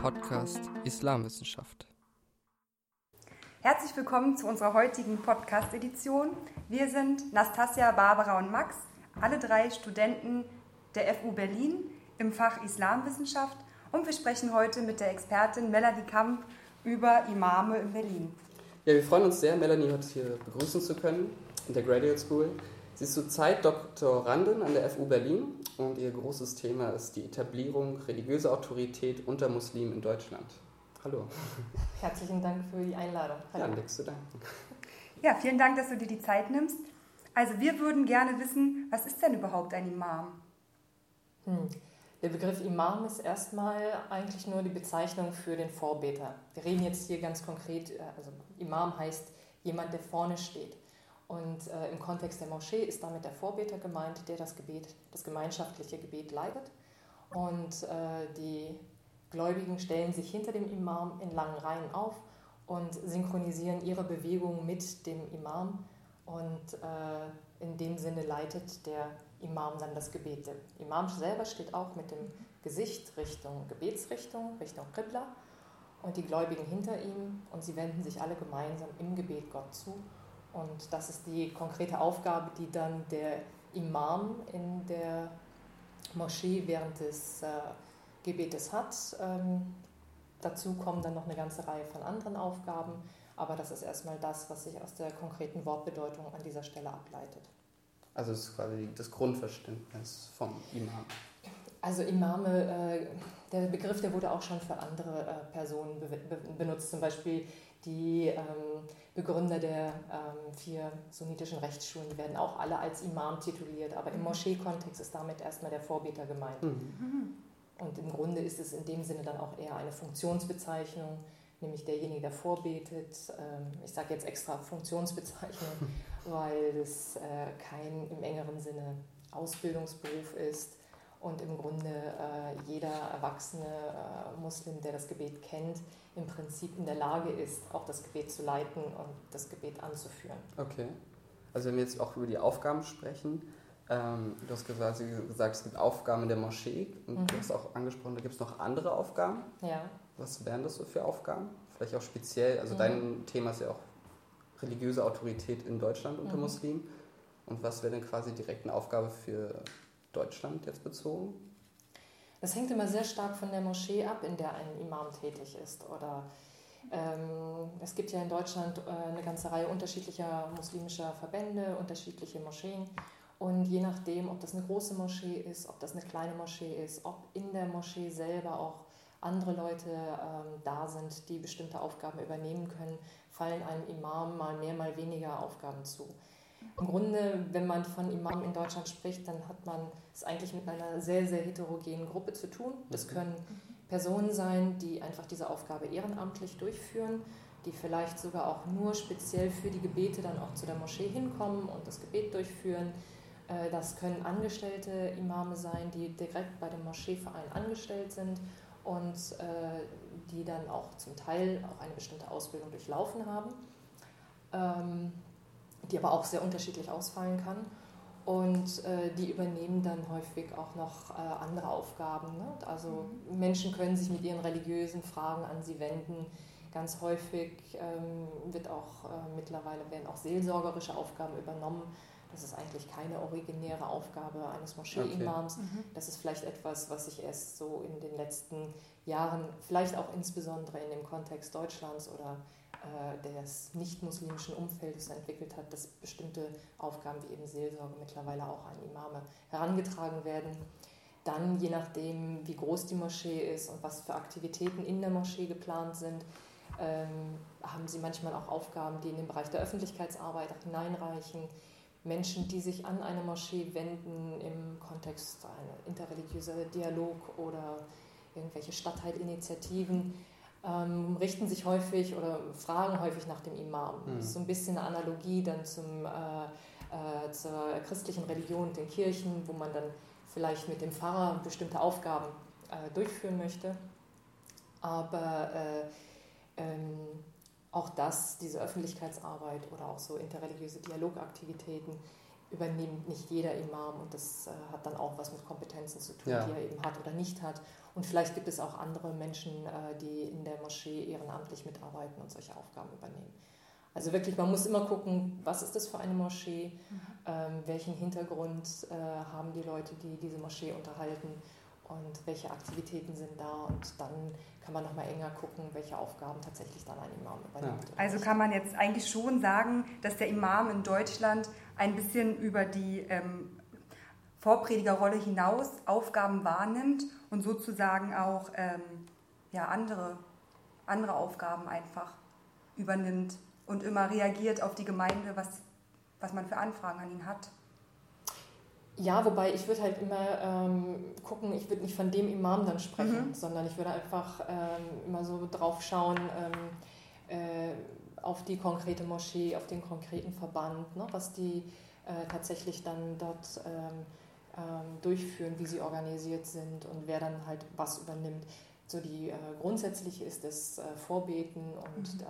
Podcast Islamwissenschaft. Herzlich willkommen zu unserer heutigen Podcast-Edition. Wir sind Nastasia, Barbara und Max, alle drei Studenten der FU Berlin im Fach Islamwissenschaft und wir sprechen heute mit der Expertin Melanie Kamp über Imame in Berlin. Ja, wir freuen uns sehr, Melanie heute hier begrüßen zu können in der Graduate School. Sie ist zurzeit Doktorandin an der FU Berlin und ihr großes Thema ist die Etablierung religiöser Autorität unter Muslimen in Deutschland. Hallo. Herzlichen Dank für die Einladung. Hallo. Ja, nichts zu danken. Ja, vielen Dank, dass du dir die Zeit nimmst. Also wir würden gerne wissen, was ist denn überhaupt ein Imam? Hm. Der Begriff Imam ist erstmal eigentlich nur die Bezeichnung für den Vorbeter. Wir reden jetzt hier ganz konkret, äh, also Imam heißt jemand, der vorne steht. Und äh, im Kontext der Moschee ist damit der Vorbeter gemeint, der das Gebet, das gemeinschaftliche Gebet leitet. Und äh, die Gläubigen stellen sich hinter dem Imam in langen Reihen auf und synchronisieren ihre Bewegungen mit dem Imam. Und äh, in dem Sinne leitet der Imam dann das Gebet. Der Imam selber steht auch mit dem Gesicht Richtung Gebetsrichtung, Richtung Qibla und die Gläubigen hinter ihm und sie wenden sich alle gemeinsam im Gebet Gott zu und das ist die konkrete Aufgabe, die dann der Imam in der Moschee während des äh, Gebetes hat. Ähm, dazu kommen dann noch eine ganze Reihe von anderen Aufgaben, aber das ist erstmal das, was sich aus der konkreten Wortbedeutung an dieser Stelle ableitet. Also es ist quasi das Grundverständnis vom Imam. Also Imame, äh, der Begriff, der wurde auch schon für andere äh, Personen benutzt, zum Beispiel die ähm, Begründer der ähm, vier sunnitischen Rechtsschulen, die werden auch alle als Imam tituliert, aber im mhm. Moschee-Kontext ist damit erstmal der Vorbeter gemeint. Mhm. Und im Grunde ist es in dem Sinne dann auch eher eine Funktionsbezeichnung, nämlich derjenige, der vorbetet. Ähm, ich sage jetzt extra Funktionsbezeichnung, weil es äh, kein im engeren Sinne Ausbildungsberuf ist und im Grunde äh, jeder erwachsene äh, Muslim, der das Gebet kennt, im Prinzip in der Lage ist, auch das Gebet zu leiten und das Gebet anzuführen. Okay. Also wenn wir jetzt auch über die Aufgaben sprechen, ähm, du hast gesagt, gesagt, es gibt Aufgaben in der Moschee und mhm. du hast auch angesprochen, da gibt es noch andere Aufgaben. Ja. Was wären das so für Aufgaben? Vielleicht auch speziell, also mhm. dein Thema ist ja auch religiöse Autorität in Deutschland unter mhm. Muslimen. Und was wäre denn quasi direkt eine Aufgabe für Deutschland jetzt bezogen? Das hängt immer sehr stark von der Moschee ab, in der ein Imam tätig ist. Oder ähm, es gibt ja in Deutschland äh, eine ganze Reihe unterschiedlicher muslimischer Verbände, unterschiedliche Moscheen. Und je nachdem, ob das eine große Moschee ist, ob das eine kleine Moschee ist, ob in der Moschee selber auch andere Leute ähm, da sind, die bestimmte Aufgaben übernehmen können, fallen einem Imam mal mehr, mal weniger Aufgaben zu. Im Grunde, wenn man von Imam in Deutschland spricht, dann hat man es eigentlich mit einer sehr, sehr heterogenen Gruppe zu tun. Das mhm. können Personen sein, die einfach diese Aufgabe ehrenamtlich durchführen, die vielleicht sogar auch nur speziell für die Gebete dann auch zu der Moschee hinkommen und das Gebet durchführen. Äh, das können angestellte Imame sein, die direkt bei dem Moscheeverein angestellt sind und äh, die dann auch zum Teil auch eine bestimmte Ausbildung durchlaufen haben. Die aber auch sehr unterschiedlich ausfallen kann. Und äh, die übernehmen dann häufig auch noch äh, andere Aufgaben. Ne? Also mhm. Menschen können sich mit ihren religiösen Fragen an sie wenden. Ganz häufig ähm, wird auch äh, mittlerweile werden auch seelsorgerische Aufgaben übernommen. Das ist eigentlich keine originäre Aufgabe eines Moschee-Imams. Okay. Mhm. Das ist vielleicht etwas, was sich erst so in den letzten Jahren, vielleicht auch insbesondere in dem Kontext Deutschlands oder des nicht-muslimischen Umfeldes entwickelt hat, dass bestimmte Aufgaben wie eben Seelsorge mittlerweile auch an Imame herangetragen werden. Dann, je nachdem, wie groß die Moschee ist und was für Aktivitäten in der Moschee geplant sind, ähm, haben sie manchmal auch Aufgaben, die in den Bereich der Öffentlichkeitsarbeit hineinreichen. Menschen, die sich an eine Moschee wenden im Kontext einer interreligiöser Dialog oder irgendwelche Stadtteilinitiativen ähm, richten sich häufig oder fragen häufig nach dem Imam. Mhm. Das ist so ein bisschen eine Analogie dann zum, äh, äh, zur christlichen Religion und den Kirchen, wo man dann vielleicht mit dem Pfarrer bestimmte Aufgaben äh, durchführen möchte. Aber äh, ähm, auch das, diese Öffentlichkeitsarbeit oder auch so interreligiöse Dialogaktivitäten, übernimmt nicht jeder Imam und das äh, hat dann auch was mit Kompetenzen zu tun, Ja. die er eben hat oder nicht hat. Und vielleicht gibt es auch andere Menschen, äh, die in der Moschee ehrenamtlich mitarbeiten und solche Aufgaben übernehmen. Also wirklich, man muss immer gucken, was ist das für eine Moschee, ähm, welchen Hintergrund äh, haben die Leute, die diese Moschee unterhalten? Und welche Aktivitäten sind da? Und dann kann man nochmal enger gucken, welche Aufgaben tatsächlich dann ein Imam übernimmt. oder Also kann man jetzt eigentlich schon sagen, dass der Imam in Deutschland ein bisschen über die ähm, Vorpredigerrolle hinaus Aufgaben wahrnimmt und sozusagen auch ähm, ja, andere, andere Aufgaben einfach übernimmt und immer reagiert auf die Gemeinde, was, was man für Anfragen an ihn hat. Ja, wobei ich würde halt immer ähm, gucken, ich würde nicht von dem Imam dann sprechen, Mhm. sondern ich würde einfach ähm, immer so drauf schauen ähm, äh, auf die konkrete Moschee, auf den konkreten Verband, ne, was die äh, tatsächlich dann dort ähm, durchführen, wie sie organisiert sind und wer dann halt was übernimmt. So die äh, grundsätzliche ist das äh, Vorbeten und Mhm. äh,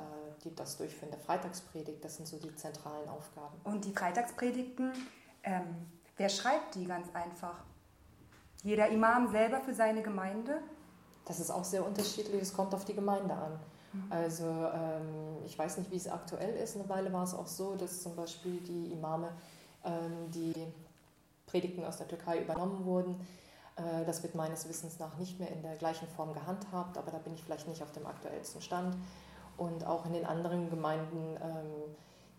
die, das Durchführen der Freitagspredigt, das sind so die zentralen Aufgaben. Und die Freitagspredigten, ähm, wer schreibt die ganz einfach? Jeder Imam selber für seine Gemeinde? Das ist auch sehr unterschiedlich, es kommt auf die Gemeinde an. Also ähm, ich weiß nicht, wie es aktuell ist. Eine Weile war es auch so, dass zum Beispiel die Imame, ähm, die Predigten aus der Türkei übernommen wurden. Äh, das wird meines Wissens nach nicht mehr in der gleichen Form gehandhabt, aber da bin ich vielleicht nicht auf dem aktuellsten Stand. Und auch in den anderen Gemeinden, ähm,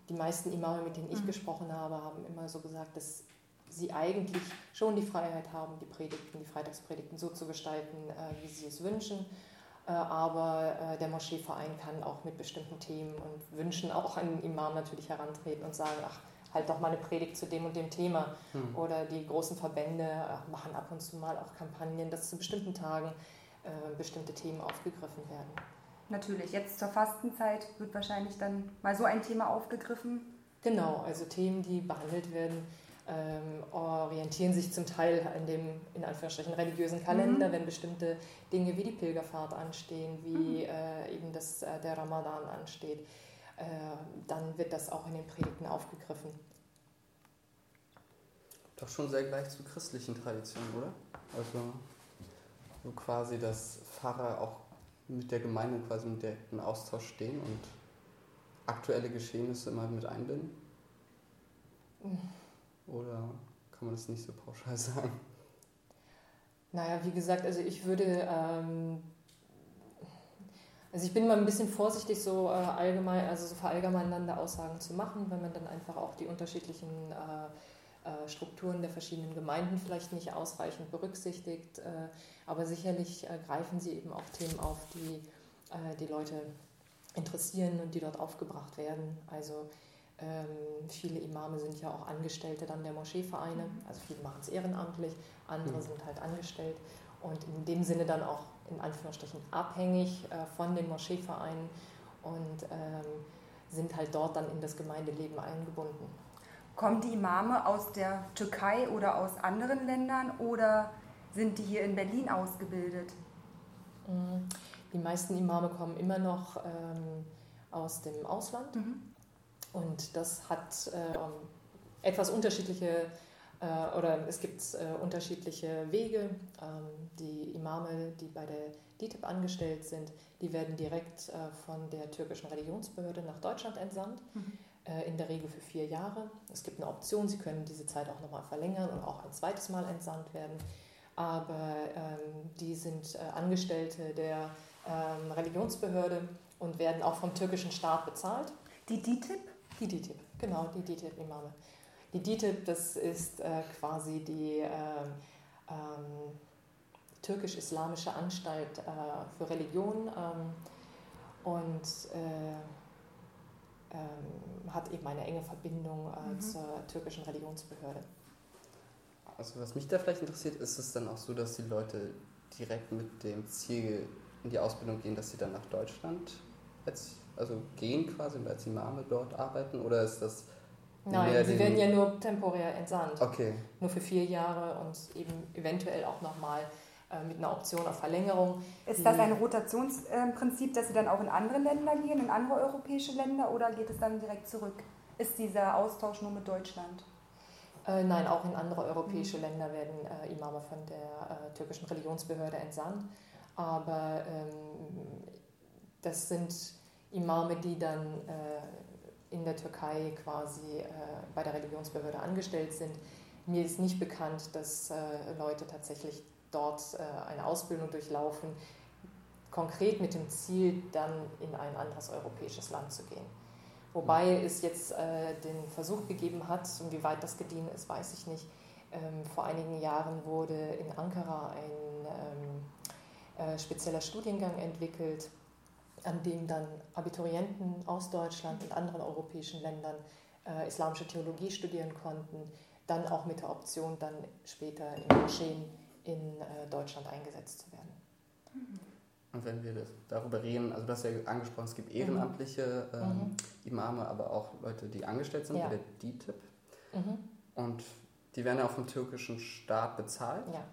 die meisten Imame, mit denen ich Mhm. gesprochen habe, haben immer so gesagt, dass sie eigentlich schon die Freiheit haben, die Predigten, die Freitagspredigten so zu gestalten, äh, wie sie es wünschen. Äh, aber der Moscheeverein kann auch mit bestimmten Themen und Wünschen auch an den Imam natürlich herantreten und sagen, ach, halt doch mal eine Predigt zu dem und dem Thema. Hm. Oder die großen Verbände äh, machen ab und zu mal auch Kampagnen, dass zu bestimmten Tagen äh, bestimmte Themen aufgegriffen werden. Natürlich, jetzt zur Fastenzeit wird wahrscheinlich dann mal so ein Thema aufgegriffen. Genau, also Themen, die behandelt werden, ähm, orientieren sich zum Teil an dem, in Anführungsstrichen, religiösen Kalender, Mhm. wenn bestimmte Dinge wie die Pilgerfahrt anstehen, wie äh, eben das, äh, der Ramadan ansteht. Äh, dann wird das auch in den Predigten aufgegriffen. Doch schon sehr gleich zu christlichen Traditionen, oder? Also so quasi, dass Pfarrer auch mit der Gemeinde quasi im direkten Austausch stehen und aktuelle Geschehnisse immer mit einbinden? Oder kann man das nicht so pauschal sagen? Naja, wie gesagt, also ich würde, ähm, also ich bin immer ein bisschen vorsichtig, so äh, allgemein, also so verallgemeinernde Aussagen zu machen, wenn man dann einfach auch die unterschiedlichen äh, äh, Strukturen der verschiedenen Gemeinden vielleicht nicht ausreichend berücksichtigt. Äh, aber sicherlich äh, greifen sie eben auch Themen auf, die die Leute interessieren und die dort aufgebracht werden. Also ähm, viele Imame sind ja auch Angestellte dann der Moscheevereine, also viele machen es ehrenamtlich, andere Mhm. sind halt angestellt und in dem Sinne dann auch in Anführungsstrichen abhängig äh, von den Moscheevereinen und ähm, sind halt dort dann in das Gemeindeleben eingebunden. Kommen die Imame aus der Türkei oder aus anderen Ländern oder sind die hier in Berlin ausgebildet? Mm, Die meisten Imame kommen immer noch ähm, aus dem Ausland und das hat ähm, etwas unterschiedliche äh, oder es gibt äh, unterschiedliche Wege. Ähm, die Imame, die bei der DITIB angestellt sind, die werden direkt äh, von der türkischen Religionsbehörde nach Deutschland entsandt. Mhm. äh, In der Regel für vier Jahre. Es gibt eine Option, Sie können diese Zeit auch nochmal verlängern und auch ein zweites Mal entsandt werden. Aber ähm, die sind äh, Angestellte der ähm, Religionsbehörde und werden auch vom türkischen Staat bezahlt. Die DITIB? Die DITIB, genau, die DITIB-Imame. Die DITIB, das ist äh, quasi die ähm, ähm, türkisch-islamische Anstalt äh, für Religion ähm, und äh, ähm, hat eben eine enge Verbindung äh, Mhm. zur türkischen Religionsbehörde. Also was mich da vielleicht interessiert, ist es dann auch so, dass die Leute direkt mit dem Ziel in die Ausbildung gehen, dass sie dann nach Deutschland als, also gehen quasi und als Imame dort arbeiten? Oder ist das Nein, sie den- werden ja nur temporär entsandt. Okay, nur für vier Jahre und eben eventuell auch nochmal äh, mit einer Option auf Verlängerung. Ist das ein Rotationsprinzip, dass sie dann auch in andere Länder gehen, in andere europäische Länder oder geht es dann direkt zurück? Ist dieser Austausch nur mit Deutschland? Äh, nein, auch in andere europäische mhm. Länder werden äh, Imame von der äh, türkischen Religionsbehörde entsandt. Aber ähm, das sind Imame, die dann äh, in der Türkei quasi äh, bei der Religionsbehörde angestellt sind. Mir ist nicht bekannt, dass äh, Leute tatsächlich dort eine Ausbildung durchlaufen, konkret mit dem Ziel, dann in ein anderes europäisches Land zu gehen. Wobei es jetzt äh, den Versuch gegeben hat, und wie weit das gediehen ist, weiß ich nicht. Ähm, vor einigen Jahren wurde in Ankara ein ähm, äh, spezieller Studiengang entwickelt, an dem dann Abiturienten aus Deutschland und anderen europäischen Ländern äh, islamische Theologie studieren konnten, dann auch mit der Option, dann später in Moscheen in äh, Deutschland eingesetzt zu werden. Mhm. Und wenn wir darüber reden, also du hast ja angesprochen, es gibt mhm. ehrenamtliche ähm, mhm. Imame, aber auch Leute, die angestellt sind ja. bei der DITIB. Mhm. Und die werden ja auch vom türkischen Staat bezahlt. Ja.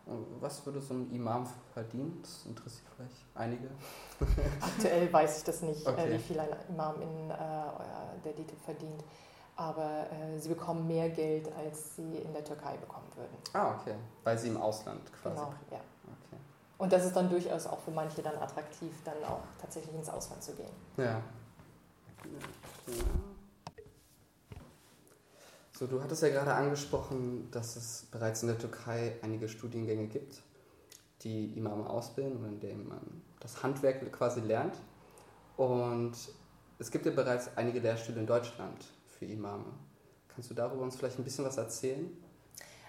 was würde so ein Imam verdienen? Das interessiert vielleicht einige. Aktuell weiß ich das nicht, äh, okay. wie viel ein Imam in äh, der DITIB verdient. Aber äh, sie bekommen mehr Geld, als sie in der Türkei bekommen würden. Ah, okay. Weil sie im Ausland quasi. Genau, ja. Und das ist dann durchaus auch für manche dann attraktiv, dann auch tatsächlich ins Ausland zu gehen. Ja. So, du hattest ja gerade angesprochen, dass es bereits in der Türkei einige Studiengänge gibt, die Imame ausbilden und in denen man das Handwerk quasi lernt. Und es gibt ja bereits einige Lehrstühle in Deutschland für Imame. Kannst du darüber uns vielleicht ein bisschen was erzählen?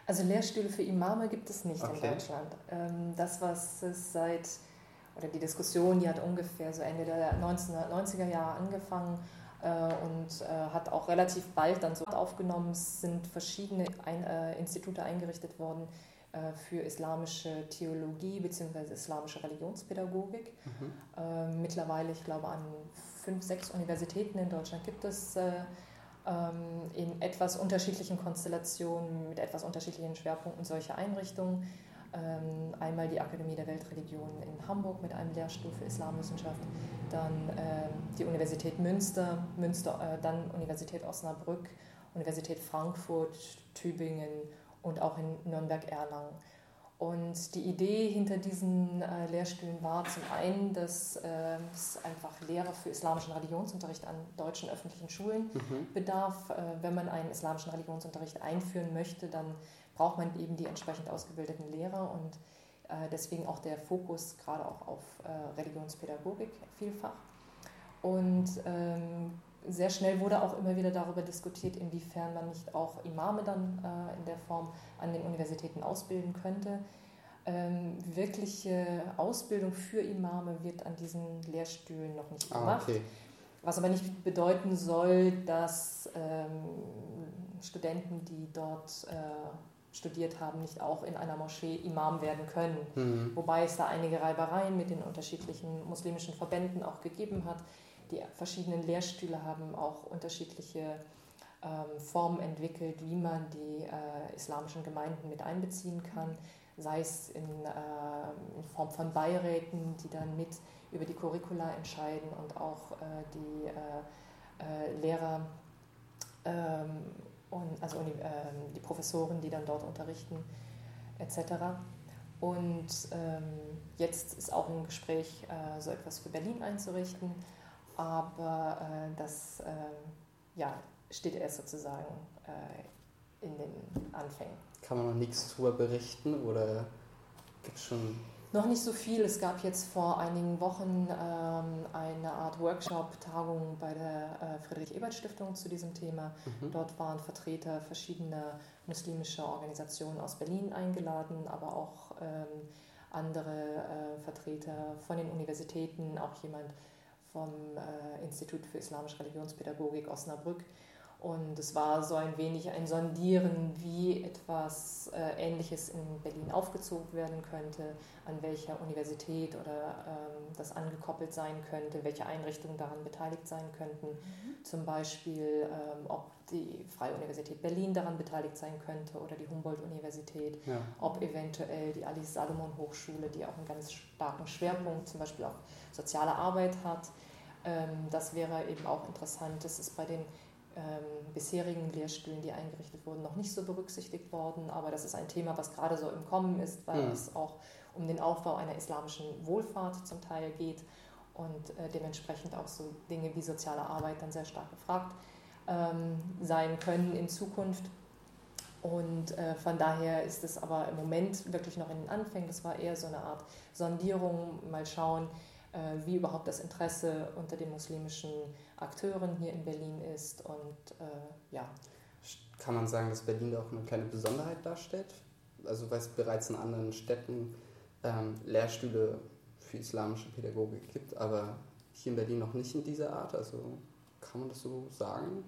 Also Lehrstühle für Imame gibt es nicht okay. in Deutschland. Ähm, das, was es seit, oder die Diskussion, die hat ungefähr so Ende der 1990er Jahre angefangen und äh, hat auch relativ bald dann so aufgenommen. Es sind verschiedene äh, Institute eingerichtet worden für islamische Theologie bzw. islamische Religionspädagogik. Mhm. Mittlerweile, ich glaube, an fünf, sechs Universitäten in Deutschland gibt es ähm, in etwas unterschiedlichen Konstellationen, mit etwas unterschiedlichen Schwerpunkten solche Einrichtungen. Ähm, einmal die Akademie der Weltreligionen in Hamburg mit einem Lehrstuhl für Islamwissenschaft, dann ähm, die Universität Münster, Münster äh, dann Universität Osnabrück, Universität Frankfurt, Tübingen und auch in Nürnberg-Erlangen. Und die Idee hinter diesen äh, Lehrstühlen war zum einen, dass äh, es einfach Lehrer für islamischen Religionsunterricht an deutschen öffentlichen Schulen mhm. bedarf. Äh, wenn man einen islamischen Religionsunterricht einführen möchte, dann braucht man eben die entsprechend ausgebildeten Lehrer und äh, deswegen auch der Fokus gerade auch auf äh, Religionspädagogik vielfach. Und ähm, sehr schnell wurde auch immer wieder darüber diskutiert, inwiefern man nicht auch Imame dann äh, in der Form an den Universitäten ausbilden könnte. Ähm, wirkliche Ausbildung für Imame wird an diesen Lehrstühlen noch nicht ah, gemacht. Ah, okay. Was aber nicht bedeuten soll, dass ähm, Studenten, die dort äh, studiert haben, nicht auch in einer Moschee Imam werden können. Mhm. Wobei es da einige Reibereien mit den unterschiedlichen muslimischen Verbänden auch gegeben hat die verschiedenen Lehrstühle haben auch unterschiedliche ähm, Formen entwickelt, wie man die äh, islamischen Gemeinden mit einbeziehen kann, sei es in, äh, in, Form von Beiräten, die dann mit über die Curricula entscheiden und auch äh, die äh, äh, Lehrer ähm, und also ähm, die Professoren, die dann dort unterrichten, etc. Und ähm, jetzt ist auch ein Gespräch, äh, so etwas für Berlin einzurichten aber äh, das äh, ja, steht erst sozusagen äh, in den Anfängen. Kann man noch nichts darüber berichten oder gibt es schon noch nicht so viel. Es gab jetzt vor einigen Wochen ähm, eine Art Workshop-Tagung bei der äh, Friedrich-Ebert-Stiftung zu diesem Thema. Mhm. Dort waren Vertreter verschiedener muslimischer Organisationen aus Berlin eingeladen, aber auch ähm, andere äh, Vertreter von den Universitäten, auch jemand vom äh, Institut für Islamische Religionspädagogik Osnabrück. Und es war so ein wenig ein Sondieren, wie etwas äh, Ähnliches in Berlin aufgezogen werden könnte, an welcher Universität oder ähm, das angekoppelt sein könnte, welche Einrichtungen daran beteiligt sein könnten. Mhm. Zum Beispiel, ähm, ob die Freie Universität Berlin daran beteiligt sein könnte oder die Humboldt-Universität, ja. ob eventuell die Alice Salomon Hochschule, die auch einen ganz starken Schwerpunkt zum Beispiel auf soziale Arbeit hat. Ähm, das wäre eben auch interessant. Das ist bei den ähm, bisherigen Lehrstühlen, die eingerichtet wurden, noch nicht so berücksichtigt worden. Aber das ist ein Thema, was gerade so im Kommen ist, weil mhm. es auch um den Aufbau einer islamischen Wohlfahrt zum Teil geht und äh, dementsprechend auch so Dinge wie soziale Arbeit dann sehr stark gefragt ähm, sein können in Zukunft. Und äh, von daher ist es aber im Moment wirklich noch in den Anfängen. Das war eher so eine Art Sondierung, mal schauen, wie überhaupt das Interesse unter den muslimischen Akteuren hier in Berlin ist. Und äh, ja. Kann man sagen, dass Berlin da auch eine kleine Besonderheit darstellt? Also weil es bereits in anderen Städten ähm, Lehrstühle für islamische Pädagogik gibt, aber hier in Berlin noch nicht in dieser Art. Also kann man das so sagen?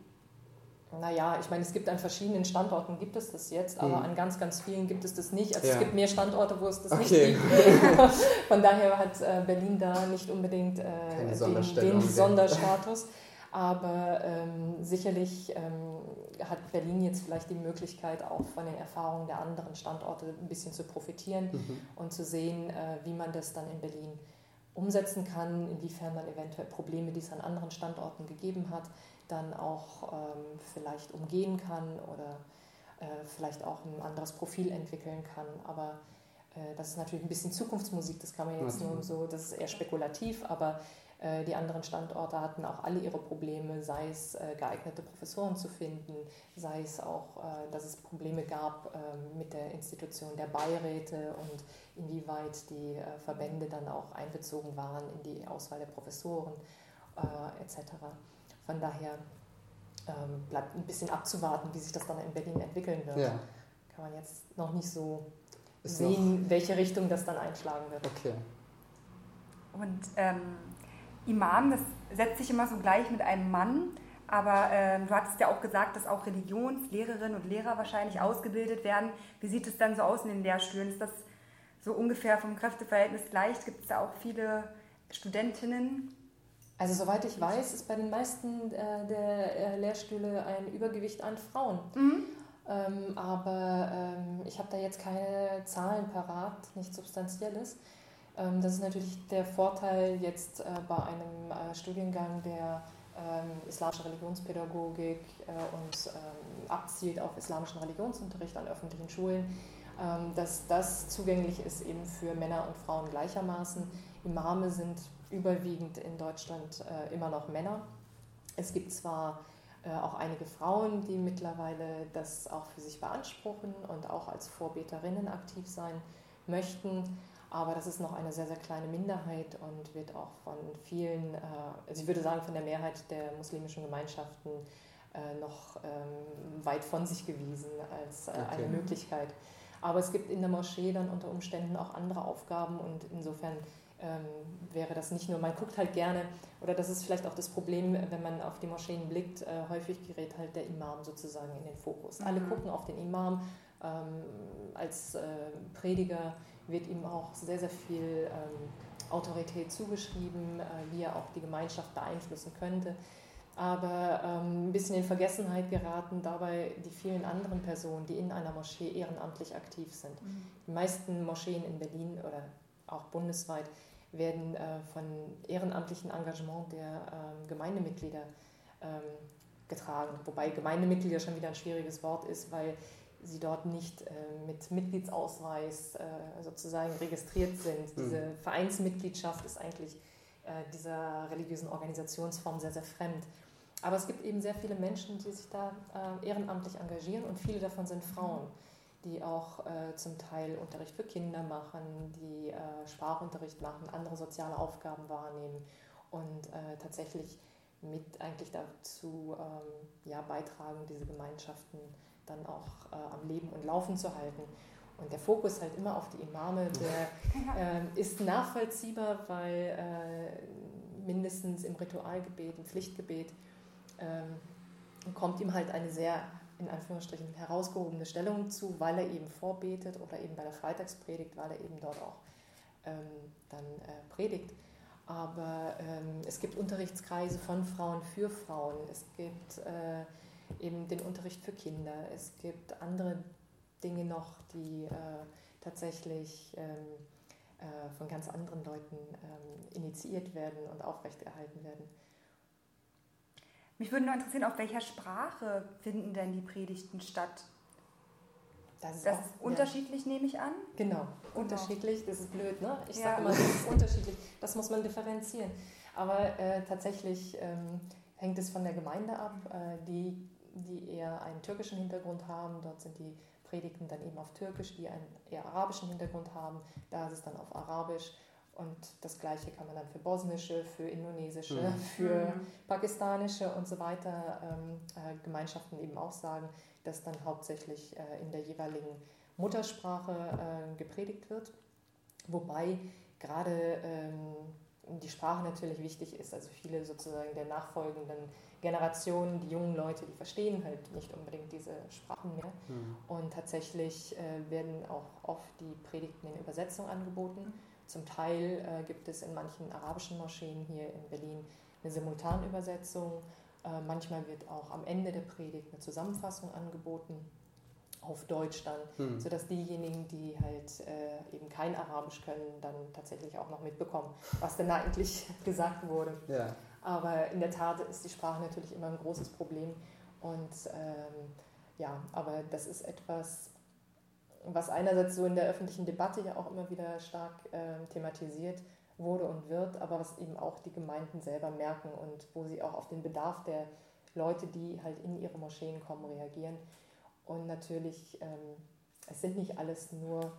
Naja, ich meine, es gibt an verschiedenen Standorten gibt es das jetzt, aber mhm. an ganz, ganz vielen gibt es das nicht. Also ja. es gibt mehr Standorte, wo es das okay. nicht gibt. Von daher hat äh, Berlin da nicht unbedingt äh, den, den Sonderstatus. Aber ähm, sicherlich ähm, hat Berlin jetzt vielleicht die Möglichkeit, auch von den Erfahrungen der anderen Standorte ein bisschen zu profitieren mhm. und zu sehen, äh, wie man das dann in Berlin umsetzen kann, inwiefern man eventuell Probleme, die es an anderen Standorten gegeben hat, dann auch ähm, vielleicht umgehen kann oder äh, vielleicht auch ein anderes Profil entwickeln kann. Aber äh, das ist natürlich ein bisschen Zukunftsmusik, das kann man jetzt nur so, das ist eher spekulativ, aber äh, die anderen Standorte hatten auch alle ihre Probleme, sei es äh, geeignete Professoren zu finden, sei es auch, äh, dass es Probleme gab ähm, mit der Institution der Beiräte und inwieweit die Verbände dann auch einbezogen waren in die Auswahl der Professoren etc. Von daher ähm, bleibt ein bisschen abzuwarten, wie sich das dann in Berlin entwickeln wird. Ja. Kann man jetzt noch nicht so Ist sehen, welche Richtung das dann einschlagen wird. Okay. Und ähm, Imam, das setzt sich immer so gleich mit einem Mann. Aber ähm, du hattest ja auch gesagt, dass auch Religionslehrerinnen und Lehrer wahrscheinlich ausgebildet werden. Wie sieht es dann so aus in den Lehrstühlen? Ist das so ungefähr vom Kräfteverhältnis gleich? Gibt es da auch viele Studentinnen? Also soweit ich weiß, ist bei den meisten äh, der äh, Lehrstühle ein Übergewicht an Frauen. Mhm. Ähm, aber ähm, ich habe da jetzt keine Zahlen parat, nichts Substanzielles. Ähm, das ist natürlich der Vorteil jetzt äh, bei einem äh, Studiengang, der ähm, islamische Religionspädagogik äh, und ähm, abzielt auf islamischen Religionsunterricht an öffentlichen Schulen, dass das zugänglich ist eben für Männer und Frauen gleichermaßen. Imame sind überwiegend in Deutschland äh, immer noch Männer. Es gibt zwar äh, auch einige Frauen, die mittlerweile das auch für sich beanspruchen und auch als Vorbeterinnen aktiv sein möchten, aber das ist noch eine sehr, sehr kleine Minderheit und wird auch von vielen, äh, also ich würde sagen von der Mehrheit der muslimischen Gemeinschaften noch ähm, weit von sich gewiesen als okay. eine Möglichkeit. Aber es gibt in der Moschee dann unter Umständen auch andere Aufgaben und insofern ähm, wäre das nicht nur, man guckt halt gerne, oder das ist vielleicht auch das Problem, wenn man auf die Moscheen blickt, äh, häufig gerät halt der Imam sozusagen in den Fokus. Mhm. Alle gucken auf den Imam ähm, als äh, Prediger, wird ihm auch sehr, sehr viel ähm, Autorität zugeschrieben, äh, wie er auch die Gemeinschaft beeinflussen könnte. Aber ähm, ein bisschen in Vergessenheit geraten dabei die vielen anderen Personen, die in einer Moschee ehrenamtlich aktiv sind. Mhm. Die meisten Moscheen in Berlin oder auch bundesweit werden äh, von ehrenamtlichen Engagement der äh, Gemeindemitglieder ähm, getragen. Wobei Gemeindemitglieder schon wieder ein schwieriges Wort ist, weil sie dort nicht äh, mit Mitgliedsausweis äh, sozusagen registriert sind. Mhm. Diese Vereinsmitgliedschaft ist eigentlich äh, dieser religiösen Organisationsform sehr, sehr fremd. Aber es gibt eben sehr viele Menschen, die sich da äh, ehrenamtlich engagieren und viele davon sind Frauen. Die auch äh, zum Teil Unterricht für Kinder machen, die äh, Sprachunterricht machen, andere soziale Aufgaben wahrnehmen und äh, tatsächlich mit eigentlich dazu ähm, ja, beitragen, diese Gemeinschaften dann auch äh, am Leben und Laufen zu halten. Und der Fokus halt immer auf die Imame, der ähm, ist nachvollziehbar, weil äh, mindestens im Ritualgebet, im Pflichtgebet, ähm, kommt ihm halt eine sehr in Anführungsstrichen herausgehobene Stellung zu, weil er eben vorbetet oder eben bei der Freitagspredigt, weil er eben dort auch ähm, dann äh, predigt. Aber ähm, es gibt Unterrichtskreise von Frauen für Frauen, es gibt äh, eben den Unterricht für Kinder, es gibt andere Dinge noch, die äh, tatsächlich ähm, äh, von ganz anderen Leuten ähm, initiiert werden und aufrechterhalten werden. Mich würde noch interessieren, auf welcher Sprache finden denn die Predigten statt? Das ist, das auch, ist unterschiedlich, ja. nehme ich an. Genau, genau, unterschiedlich, das ist blöd, ne? Ich ja. sage immer, das ist unterschiedlich, das muss man differenzieren. Aber äh, tatsächlich ähm, hängt es von der Gemeinde ab, äh, die, die eher einen türkischen Hintergrund haben. Dort sind die Predigten dann eben auf Türkisch, die einen eher arabischen Hintergrund haben. Da ist es dann auf Arabisch. Und das Gleiche kann man dann für bosnische, für indonesische, mhm. für mhm. pakistanische und so weiter ähm, äh, Gemeinschaften eben auch sagen, dass dann hauptsächlich äh, in der jeweiligen Muttersprache äh, gepredigt wird. Wobei gerade ähm, die Sprache natürlich wichtig ist. Also viele sozusagen der nachfolgenden Generationen, die jungen Leute, die verstehen halt nicht unbedingt diese Sprachen mehr. Mhm. Und tatsächlich äh, werden auch oft die Predigten in Übersetzung angeboten. Zum Teil äh, gibt es in manchen arabischen Moscheen hier in Berlin eine Simultanübersetzung. Äh, manchmal wird auch am Ende der Predigt eine Zusammenfassung angeboten auf Deutsch dann, hm. sodass diejenigen, die halt äh, eben kein Arabisch können, dann tatsächlich auch noch mitbekommen, was denn eigentlich gesagt wurde. Ja. Aber in der Tat ist die Sprache natürlich immer ein großes Problem. Und ähm, ja, aber das ist etwas, was einerseits so in der öffentlichen Debatte ja auch immer wieder stark äh, thematisiert wurde und wird, aber was eben auch die Gemeinden selber merken und wo sie auch auf den Bedarf der Leute, die halt in ihre Moscheen kommen, reagieren. Und natürlich, ähm, es sind nicht alles nur,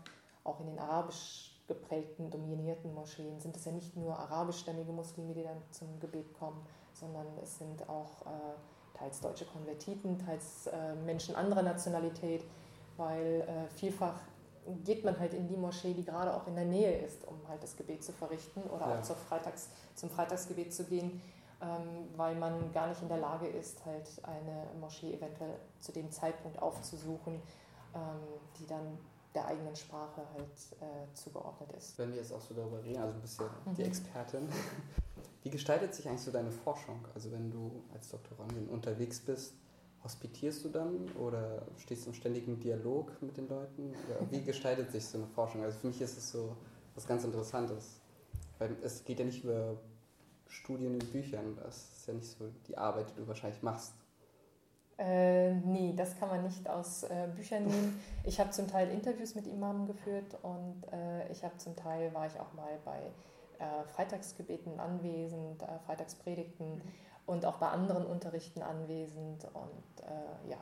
auch in den arabisch geprägten, dominierten Moscheen, sind es ja nicht nur arabischstämmige Muslime, die dann zum Gebet kommen, sondern es sind auch äh, teils deutsche Konvertiten, teils äh, Menschen anderer Nationalität, weil äh, vielfach geht man halt in die Moschee, die gerade auch in der Nähe ist, um halt das Gebet zu verrichten oder ja. auch Freitags, zum Freitagsgebet zu gehen, weil man gar nicht in der Lage ist, halt eine Moschee eventuell zu dem Zeitpunkt aufzusuchen, ähm, die dann der eigenen Sprache halt äh, zugeordnet ist. Wenn wir jetzt auch so darüber reden, also du bist ja mhm. die Expertin, wie gestaltet sich eigentlich so deine Forschung? Also wenn du als Doktorandin unterwegs bist, hospitierst du dann oder stehst du im ständigen Dialog mit den Leuten? Oder wie gestaltet sich so eine Forschung? Also für mich ist es so was ganz Interessantes. Weil es geht ja nicht über Studien in Büchern. Das ist ja nicht so die Arbeit, die du wahrscheinlich machst. Äh, nee, das kann man nicht aus äh, Büchern nehmen. Ich habe zum Teil Interviews mit Imamen geführt und äh, ich habe zum Teil, war ich auch mal bei äh, Freitagsgebeten anwesend, äh, Freitagspredigten. Mhm und auch bei anderen Unterrichten anwesend und äh, ja,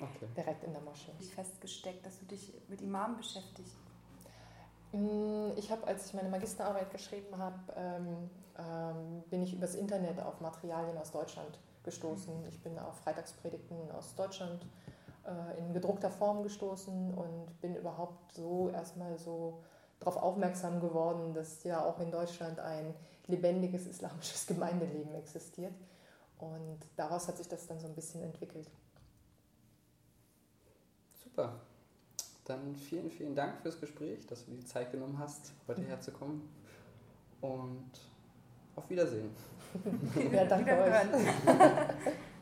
okay. direkt in der Moschee. Ich festgesteckt, dass du dich mit Imam beschäftigst. Mm, ich habe, als ich meine Magisterarbeit geschrieben habe, ähm, ähm, bin ich übers Internet auf Materialien aus Deutschland gestoßen. Ich bin auf Freitagspredigten aus Deutschland äh, in gedruckter Form gestoßen und bin überhaupt so erstmal so darauf aufmerksam geworden, dass ja auch in Deutschland ein lebendiges islamisches Gemeindeleben existiert. Und daraus hat sich das dann so ein bisschen entwickelt. Super. Dann vielen, vielen Dank fürs Gespräch, dass du dir die Zeit genommen hast, heute herzukommen. Und auf Wiedersehen. ja, danke euch.